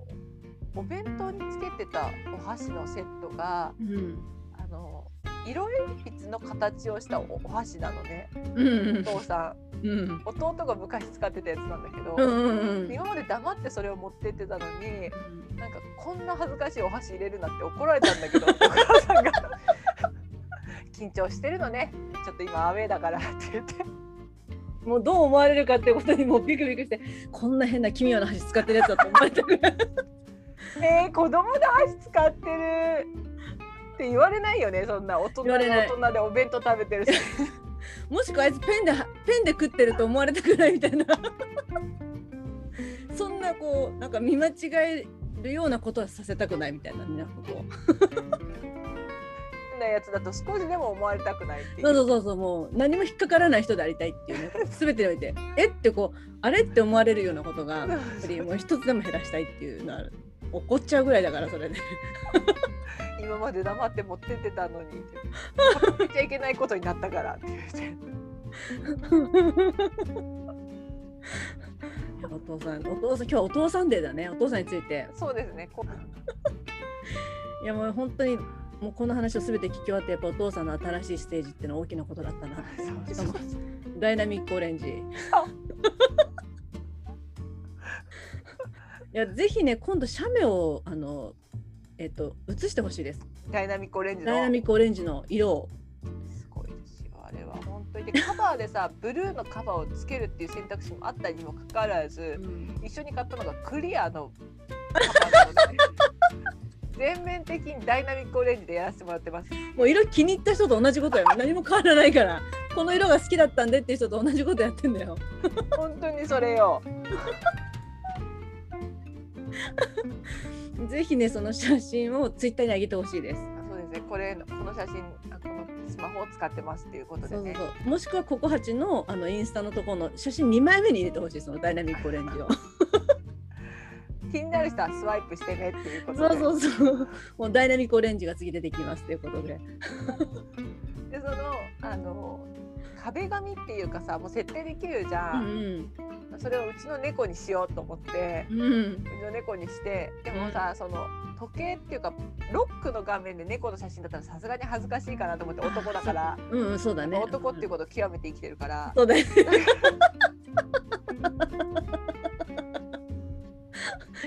お弁当につけてたお箸のセットがうん。あの色鉛筆の形をしたおお箸なのねうんお父さんうん。弟が昔使ってたやつなんだけど、うんうんうん。今まで黙ってそれを持ってってたのになんかこんな恥ずかしいお箸入れるなって怒られたんだけど (laughs) お母さんが (laughs) 緊張してるのねちょっと今アウェーだからって言ってもうどう思われるかってことにもうビクビクしてこんな変な奇妙な箸使ってるやつだと思われたくない。えー、子供で箸使ってる。って言われないよねそんな大人で言われない。大人でお弁当食べてるし (laughs) もしくはあいつペンでペンで食ってると思われたくないみたいな。(laughs) そんなこうなんか見間違えるようなことはさせたくないみたいななんかこう。なやつだと少しでも思われたくないっていう。そうそうそうそうもう何も引っかからない人でありたいっていうね。全てにおいて。え？ってこうあれ？って思われるようなことがやっぱりもう一つでも減らしたいっていうのは怒っちゃうぐらいだからそれで、今まで黙って持ってってたのに。って言っちゃいけないことになったからって言って。お父さんお父さん今日はお父さんデーだね。お父さんについて。そうですね。こいやもう本当にもうこの話を全て聞き終わってやっぱお父さんの新しいステージっていうのは大きなことだったな。(laughs) ダイナミックオレンジ (laughs) いやぜひね今度写メをあのえっと写してほしいです。ダイナミックオレンジの。ダイナミックオレンジの色を。すごいですよあれは。本当に。でカバーでさブルーのカバーをつけるっていう選択肢もあったにもかかわらず一緒に買ったのがクリアのカバーなので。(laughs) 全面的にダイナミックオレンジでやらせてもらってます。もう色気に入った人と同じことや何も変わらないから。この色が好きだったんでっていう人と同じことやってんだよ。本当にそれよ (laughs) ぜひねその写真をツイッターに上げてほしいです。あそうですね。これこの写真あこのスマホを使ってますっていうことでそうそうねそう。もしくはココハチのあのインスタのところの写真2枚目に入れてほしいそのダイナミックオレンジを。気になる人はスワイプしてねっていうことで。そうそうそう。もうダイナミックオレンジが次出てきますということで。でそのあの壁紙っていうかさもう設定できるじゃ、うんん。それをうちの猫にしようと思ってうん。うんうちの猫にしてでもさ、その時計っていうかロックの画面で猫の写真だったらさすがに恥ずかしいかなと思って男だから、うんうんそうだね。男っていうことを極めて生きてるから。そうだね。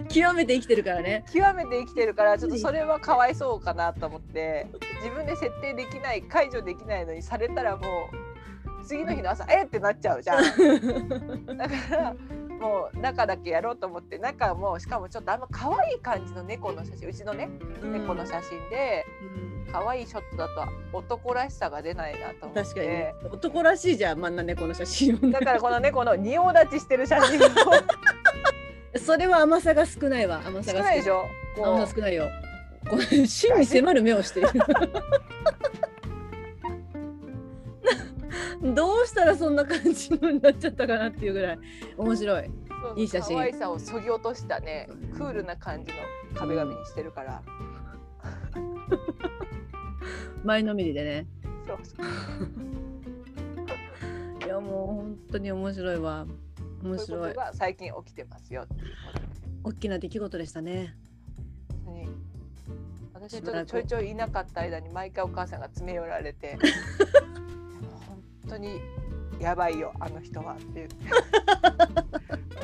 極めて生きてるからね。極めて生きてるからちょっとそれはかわいそうかなと思って自分で設定できない解除できないのにされたらもう次の日の朝えっってなっちゃうじゃん。(laughs) だからもう中だけやろうと思って中もしかもちょっとあんま可愛い感じの猫の写真うちのね猫の写真でうん可愛いショットだと男らしさが出ないなと思って確かにね。男らしいじゃん、真ん中猫の写真を。だからこの猫の仁王立ちしてる写真も (laughs) それは甘さが少ないわ。甘さが少ないでしょ？甘さ少ないよ。真に迫る目をしている。(laughs) どうしたらそんな感じになっちゃったかなっていうぐらい面白い。いい写真可愛さをそぎ落としたねクールな感じの壁紙にしてるから、前のめりでね。そうそう (laughs) いやもう本当に面白いわ。面白い。が最近起きてますよ大きな出来事でしたね。に私はちょっとちょいちょいいなかった間に毎回お母さんが詰め寄られて (laughs) 当にやばいよあの人はって言って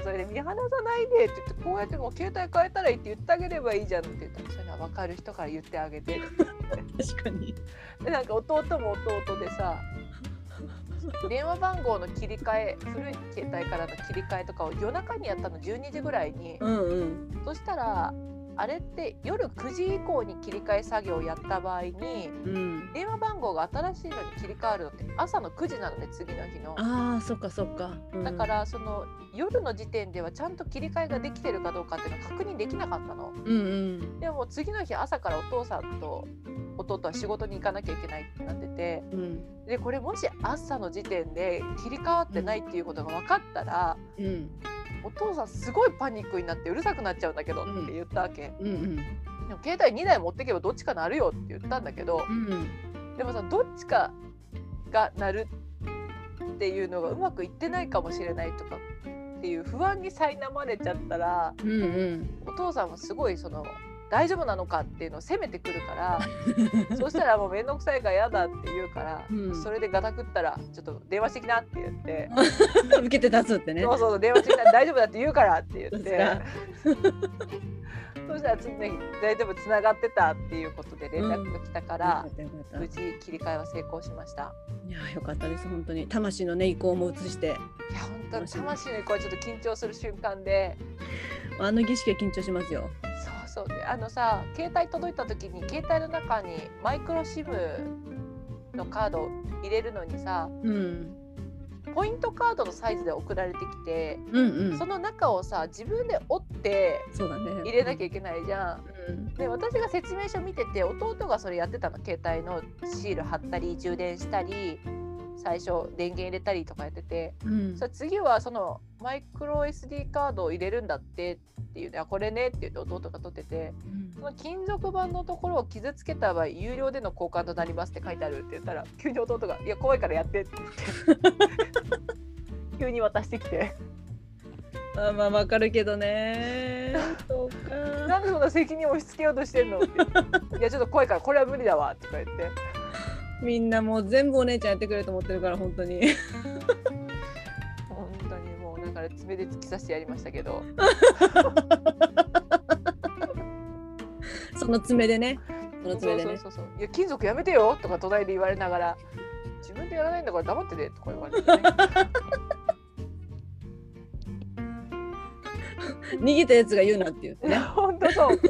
それで見放さないでって言ってこうやってもう携帯変えたらいいって言ってあげればいいじゃんって言ったらそういうのは分かる人から言ってあげて確かに。でなんか弟も弟でさ電話番号の切り替え古い携帯からの切り替えとかを夜中にやったの12時ぐらいにうんうん。そしたらあれって夜9時以降に切り替え作業をやった場合にうん。電話番号が新しいのに切り替わるのって朝の9時なのね次の日の。ああ、そっかそっか。うんだか。らその夜の時点ではちゃんと切り替えができてるかどうかっていうのを確認できなかったの。うんうん。でも次の日朝からお父さんと弟は仕事に行かなきゃいけないってなっててうん。でこれもし朝の時点で切り替わってないっていうことが分かったら、うん。お父さんすごいパニックになってうるさくなっちゃうんだけどって言ったわけ。うんうん。でも携帯2台持ってけばどっちかなるよって言ったんだけどうん。でもさどっちかがなるっていうのがうまくいってないかもしれないとかっていう不安に苛まれちゃったらうんうん。お父さんはすごいその大丈夫なのかっていうのを責めてくるから (laughs) そしたらもう面倒くさいから嫌だって言うから、うん。それでガタ食ったらちょっと電話してきなって言って。(laughs) 受けて立つってね。そう。そうそう電話してきたら大丈夫だって言うからって。言ってさそしたら次の日大丈夫つながってたっていうことで連絡が来たからよか、ったよかった。無事切り替えは成功しました。いやよかったです。本当に。魂のね意向も移して。いや本当に魂の声ちょっと緊張する瞬間で。あの儀式は緊張しますよ。そうそうであのさ携帯届いた時に携帯の中にマイクロ SIM のカードを入れるのにさうん。ポイントカードのサイズで送られてきて、うんうん。その中をさ自分で折って。入れなきゃいけないじゃん。うん。で私が説明書見てて弟がそれやってたの。携帯のシール貼ったり充電したり最初電源入れたりとかやっててうんそ次はそのマイクロ SD カードを入れるんだってっていうねあこれねって言って弟が取っててその金属板のところを傷つけた場合有料での交換となりますって書いてあるって言ったら急に弟が「いや怖いからやって」って言って (laughs) 急に渡してきてあまあわかるけどね。(laughs) そう「か。なんでそんな責任を押し付けようとしてんの?」って言って「いやちょっと怖いからこれは無理だわ」とか言って。みんなもう全部お姉ちゃんやってくれると思ってるから本当に。本当にもうだから爪で突き刺してやりましたけどその爪でね。その爪でね。そうそうそういや金属やめてよとか隣で言われながら自分でやらないんだから黙っててとか言われて、ね、(laughs) 逃げたやつが言うなって言ってね。(laughs) 本当そう